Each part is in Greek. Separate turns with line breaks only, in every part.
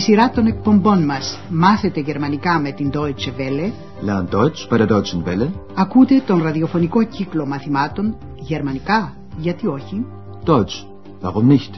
σειρά των εκπομπών μας «Μάθετε γερμανικά με την Deutsche Welle»
Lern Deutsch bei der Deutschen Welle.
ακούτε τον ραδιοφωνικό κύκλο μαθημάτων «Γερμανικά, γιατί όχι»
Deutsch, warum nicht?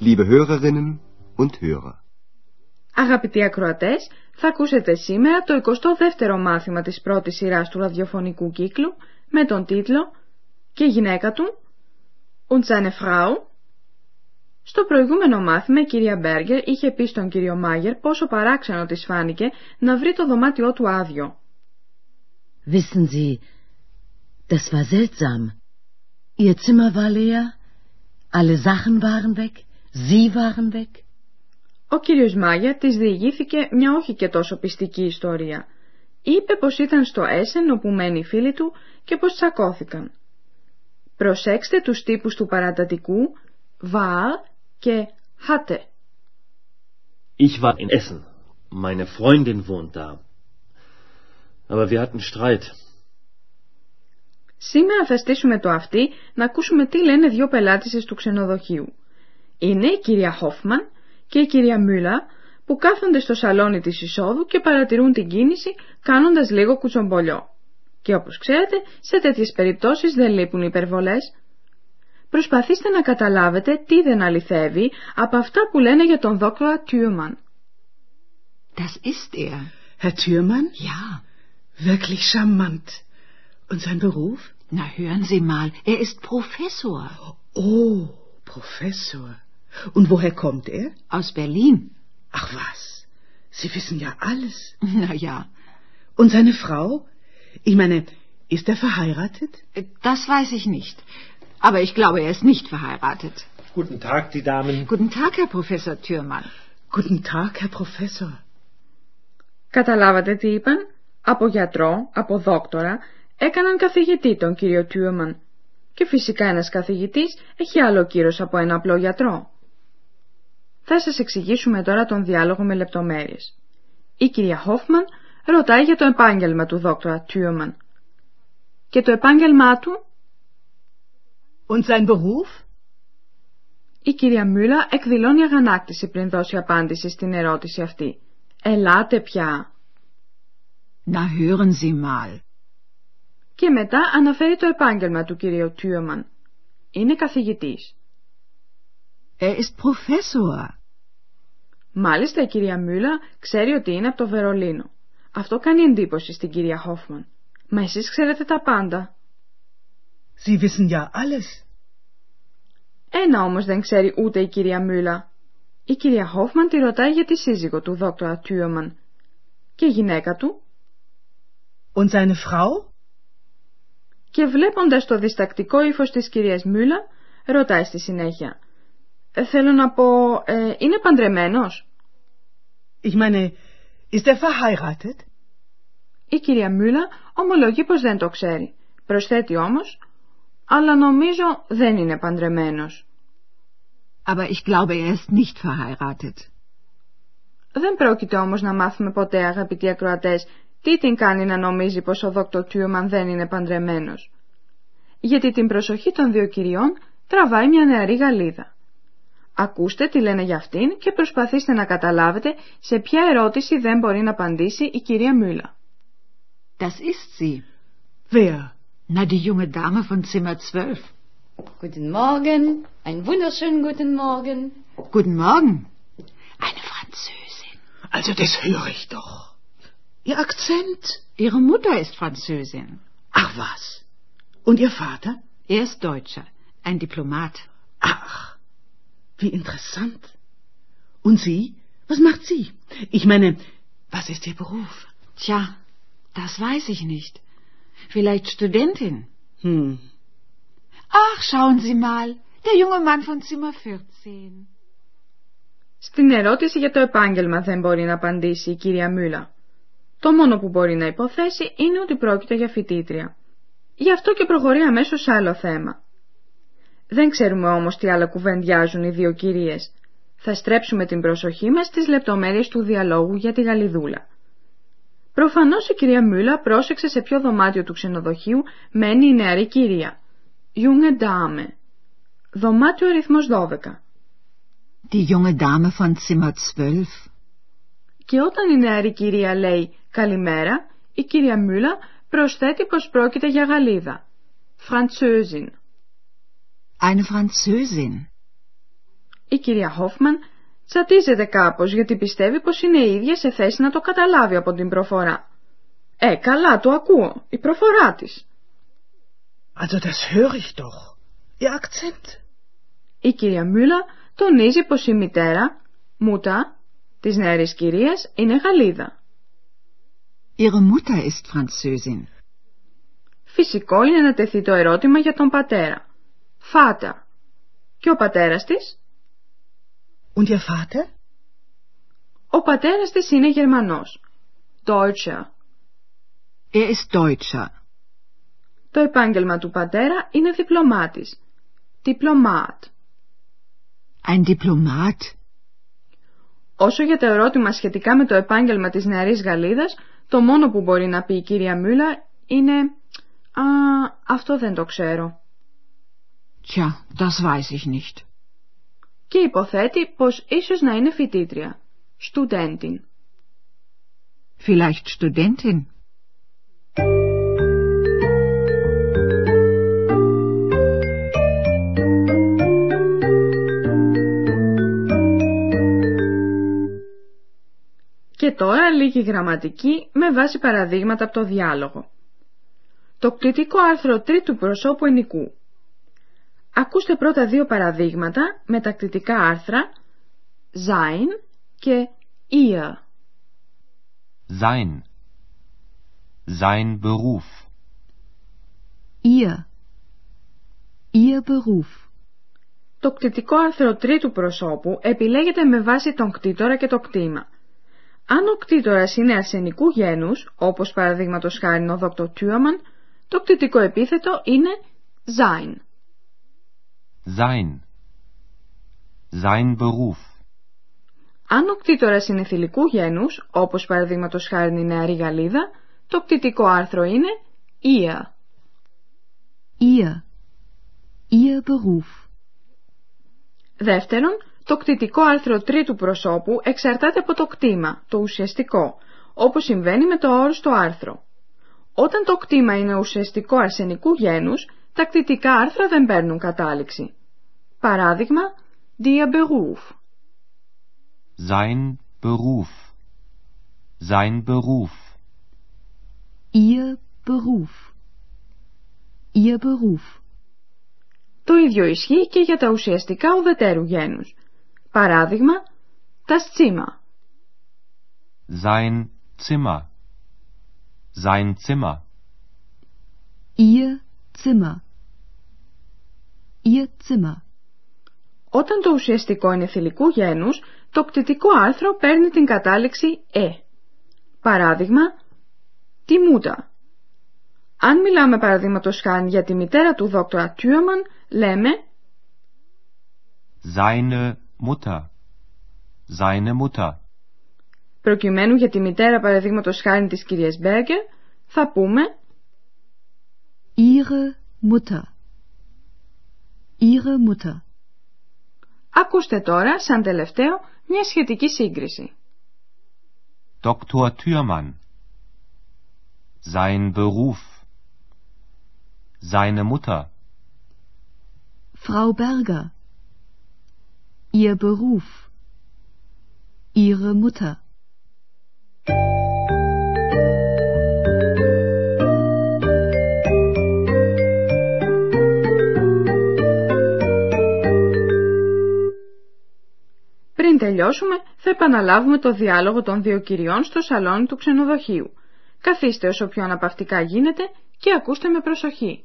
Liebe Hörerinnen und Hörer.
Αγαπητοί ακροατές, θα ακούσετε σήμερα το 22ο μάθημα της πρώτης σειράς του ραδιοφωνικού κύκλου με τον τίτλο «Και η γυναίκα του» und seine Frau. Στο προηγούμενο μάθημα η κυρία Μπέργκερ είχε πει στον κύριο Μάγερ πόσο παράξενο της φάνηκε να βρει το δωμάτιό του άδειο.
Wissen Sie, das war seltsam. Ihr Zimmer war leer, alle Sachen waren weg, Sie waren weg.
Ο κύριος Μάγερ της διηγήθηκε μια όχι και τόσο πιστική ιστορία. Είπε πως ήταν στο Έσεν όπου μένει η φίλη του και πως τσακώθηκαν. Προσέξτε τους τύπους του παρατατικού war και hatte.
Ich war in Essen. Meine Freundin wohnt da. Aber wir hatten Streit.
Σήμερα θα στήσουμε το αυτή να ακούσουμε τι λένε δύο πελάτησες του ξενοδοχείου. Είναι η κυρία Χόφμαν και η κυρία Μούλα που κάθονται στο σαλόνι της εισόδου και παρατηρούν την κίνηση κάνοντας λίγο κουτσομπολιό. Και όπως ξέρετε, σε τέτοιες περιπτώσεις δεν λείπουν υπερβολές. Προσπαθήστε να καταλάβετε τι δεν αληθεύει από αυτά που λένε για τον δόκτωρα Τιούμαν.
Das ist er.
Herr Thürmann?
Ja.
Wirklich charmant. Und sein Beruf?
Na hören Sie mal, er ist Professor.
Oh, Professor. Und woher kommt er?
Aus Berlin.
Ach was, Sie wissen ja alles.
Na ja,
Und seine Frau? Ich meine, ist er verheiratet?
das weiß ich nicht. Aber ich glaube, er ist nicht verheiratet.
Guten Tag, die Damen.
Guten Tag, Herr Professor Thürmann.
Guten Tag, Herr Professor.
Καταλάβατε τι είπαν; Από γιατρό, από δόκτορα, έκαναν καθηγητή τον κύριο Τιούμαν. Και φυσικά ένας καθηγητής έχει άλλο κύρος από ένα απλό γιατρό. Θα σας εξηγήσουμε τώρα τον διάλογο με λεπτομέρειες. Η κυρία Χόφμαν ρωτάει για το επάγγελμα του δόκτωρα Τιούμαν. Και το επάγγελμά του,
Und sein Beruf?
η κυρία Μούλα εκδηλώνει αγανάκτηση πριν δώσει απάντηση στην ερώτηση αυτή. Ελάτε πια.
Na hören Sie mal.
Και μετά αναφέρει το επάγγελμα του κυρίου Τιούμαν. Είναι καθηγητής.
Er ist Professor.
Μάλιστα η κυρία Μούλα ξέρει ότι είναι από το Βερολίνο. Αυτό κάνει εντύπωση στην κυρία Χόφμαν. Μα εσείς ξέρετε τα πάντα.
Sie wissen ja alles.
Ένα όμως δεν ξέρει ούτε η κυρία Μούλα. Η κυρία Χόφμαν τη ρωτάει για τη σύζυγο του δόκτωρα Τιούμαν. Και η γυναίκα του
Und seine Frau?
και βλέποντας το διστακτικό ύφος της κυρίας Μούλα ρωτάει στη συνέχεια. «Ε, θέλω να πω, ε, είναι παντρεμένος;
Ich meine, ist er verheiratet?
Η κυρία Μούλα ομολογεί πως δεν το ξέρει. Προσθέτει όμως, αλλά νομίζω δεν είναι παντρεμένος.
Aber ich glaube, er ist nicht verheiratet.
Δεν πρόκειται όμως να μάθουμε ποτέ αγαπητοί ακροατές τι την κάνει να νομίζει πως ο δόκτωρ Τιούμαν δεν είναι παντρεμένος. Γιατί την προσοχή των δύο κυριών τραβάει μια νεαρή Γαλλίδα. Ακούστε τι λένε για αυτήν και προσπαθήστε να καταλάβετε σε ποια ερώτηση δεν μπορεί να απαντήσει η κυρία Μούλα.
Das ist sie.
Wer?
Na, die junge Dame von Zimmer 12.
Guten Morgen, einen wunderschönen guten Morgen.
Guten Morgen. Eine Französin.
Also das höre ich doch. Ihr Akzent?
Ihre Mutter ist Französin.
Ach was. Und Ihr Vater?
Er ist Deutscher, ein Diplomat.
Ach, Wie interessant. Und Sie? Was macht sie? Ich meine, was ist Ihr Beruf?
Tja, das weiß ich nicht. Vielleicht Studentin.
Hm.
Ach, schauen Sie mal, der junge Mann von Zimmer 14.
Στην ερώτηση για το επάγγελμα δεν μπορεί να απαντήσει η κυρία Μούλα. Το μόνο που μπορεί να υποθέσει είναι ότι πρόκειται για φοιτήτρια. Γι' αυτό και προχωρεί αμέσως σε άλλο θέμα. Δεν ξέρουμε όμως τι άλλα κουβεντιάζουν οι δύο κυρίες. Θα στρέψουμε την προσοχή μας στις λεπτομέρειες του διαλόγου για τη Γαλιδούλα. Προφανώς η κυρία Μούλα πρόσεξε σε ποιο δωμάτιο του ξενοδοχείου μένει η νεαρή κυρία. junge Dame. Δωμάτιο αριθμός 12.
Die junge Dame von Zimmer 12.
Και όταν η νεαρή κυρία λέει «Καλημέρα», η κυρία Μούλα προσθέτει πως πρόκειται για Γαλλίδα. Französin.
Eine Französin.
Η κυρία Χόφμαν τσατίζεται κάπως γιατί πιστεύει πως είναι η ίδια σε θέση να το καταλάβει από την προφορά. Ε, καλά, το ακούω. Η προφορά της.
Also das höre ich doch. Ihr Akzent.
Η κυρία Μούλα τονίζει πως η μητέρα, Μούτα, της νεαρής κυρίας, είναι Γαλλίδα.
Ihre Mutter ist Französin.
Φυσικό είναι να τεθεί το ερώτημα για τον πατέρα. Φάτα. Και ο πατέρας της;
Und Ihr Vater?
Ο πατέρας της είναι Γερμανός. Deutscher.
Er ist Deutscher.
Το επάγγελμα του πατέρα είναι διπλωμάτης. Diplomat.
Ein Diplomat;
Όσο για το ερώτημα σχετικά με το επάγγελμα της νεαρής Γαλλίδας, το μόνο που μπορεί να πει η κυρία Μούλα είναι «Α, αυτό δεν το ξέρω».
Tja, das weiß ich nicht.
Και υποθέτει πως ίσως να είναι φοιτήτρια. Studentin.
Vielleicht Studentin;
Και τώρα λίγη γραμματική με βάση παραδείγματα από το διάλογο. Το κτητικό άρθρο τρίτου προσώπου ενικού. Ακούστε πρώτα δύο παραδείγματα με τα κτητικά άρθρα sein και ihr.
Sein. Sein Beruf.
Ihr. Ihr Beruf.
Το κτητικό άρθρο τρίτου προσώπου επιλέγεται με βάση τον κτήτορα και το κτήμα. Αν ο κτήτορας είναι αρσενικού γένους, όπως παραδείγματος χάρη ο δόκτωρ Τιούαμαν, το κτητικό επίθετο είναι sein.
Sein. Sein Beruf.
Αν ο κτήτορας είναι θηλυκού γένους, όπως παραδείγματος χάρη η νεαρή Γαλλίδα, το κτητικό άρθρο είναι ihr.
Ihr. Ihr Beruf.
Δεύτερον, το κτητικό άρθρο τρίτου προσώπου εξαρτάται από το κτήμα, το ουσιαστικό, όπως συμβαίνει με το όρο στο άρθρο. Όταν το κτήμα είναι ουσιαστικό αρσενικούς γένους, τα κτητικά άρθρα δεν παίρνουν κατάληξη. Παράδειγμα, der Beruf.
Sein Beruf. Sein Beruf.
Ihr Beruf. Ihr Beruf.
Το ίδιο ισχύει και για τα ουσιαστικά ουδετέρου γένους. Παράδειγμα, τα Zimmer.
Sein Zimmer. Sein Zimmer.
Ihr Zimmer. Ihr Zimmer.
Όταν το ουσιαστικό είναι θηλυκού γένους, το κτητικό άρθρο παίρνει την κατάληξη «ε». Παράδειγμα, τη μούτα. Αν μιλάμε παραδείγματος χάρη για τη μητέρα του δόκτωρα Τιούμαν, λέμε
Seine Mutter. Seine Mutter.
προκειμένου για τη μητέρα παραδείγματος χάρη της κυρίας Μπέργκερ, θα πούμε
Ihre Mutter. Ihre Mutter.
Ακούστε τώρα, σαν τελευταίο, μια σχετική σύγκριση.
Dr. Thürmann. Sein Beruf. Seine Mutter.
Frau Berger. Ihr Beruf. Ihre Mutter.
Πριν τελειώσουμε, θα επαναλάβουμε το διάλογο των δύο κυριών στο σαλόνι του ξενοδοχείου. Καθίστε όσο πιο αναπαυτικά γίνεται και ακούστε με προσοχή.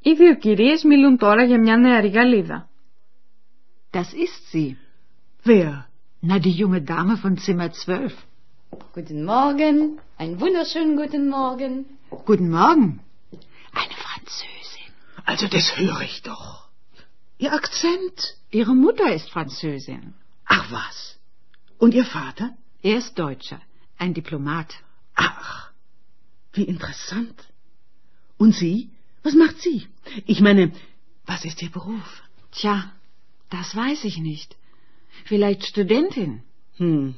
Οι δύο κυρίες μιλούν τώρα για μια νεαρή Γαλλίδα.
Das ist sie.
Wer?
Na, die junge Dame von Zimmer 12.
Guten Morgen, einen wunderschönen guten Morgen.
Guten Morgen. Eine Französin.
Also das höre ich doch. Ihr Akzent?
Ihre Mutter ist Französin.
Ach was. Und Ihr Vater?
Er ist Deutscher, ein Diplomat.
Ach, wie interessant. Und Sie? Was macht sie? Ich meine, was ist Ihr Beruf?
Tja, das weiß ich nicht. Vielleicht Studentin.
Hm,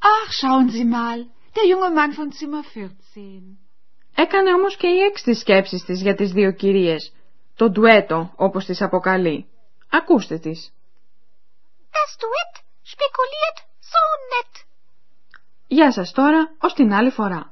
Ach, schauen Sie mal, der junge Mann von Zimmer 14.
Έκανε όμως και η έξι τις σκέψεις της για τις δύο κυρίες. Το ντουέτο, όπως τις αποκαλεί. Ακούστε τις.
Das Duett spekuliert so nett.
Γεια σας τώρα, ως την άλλη φορά.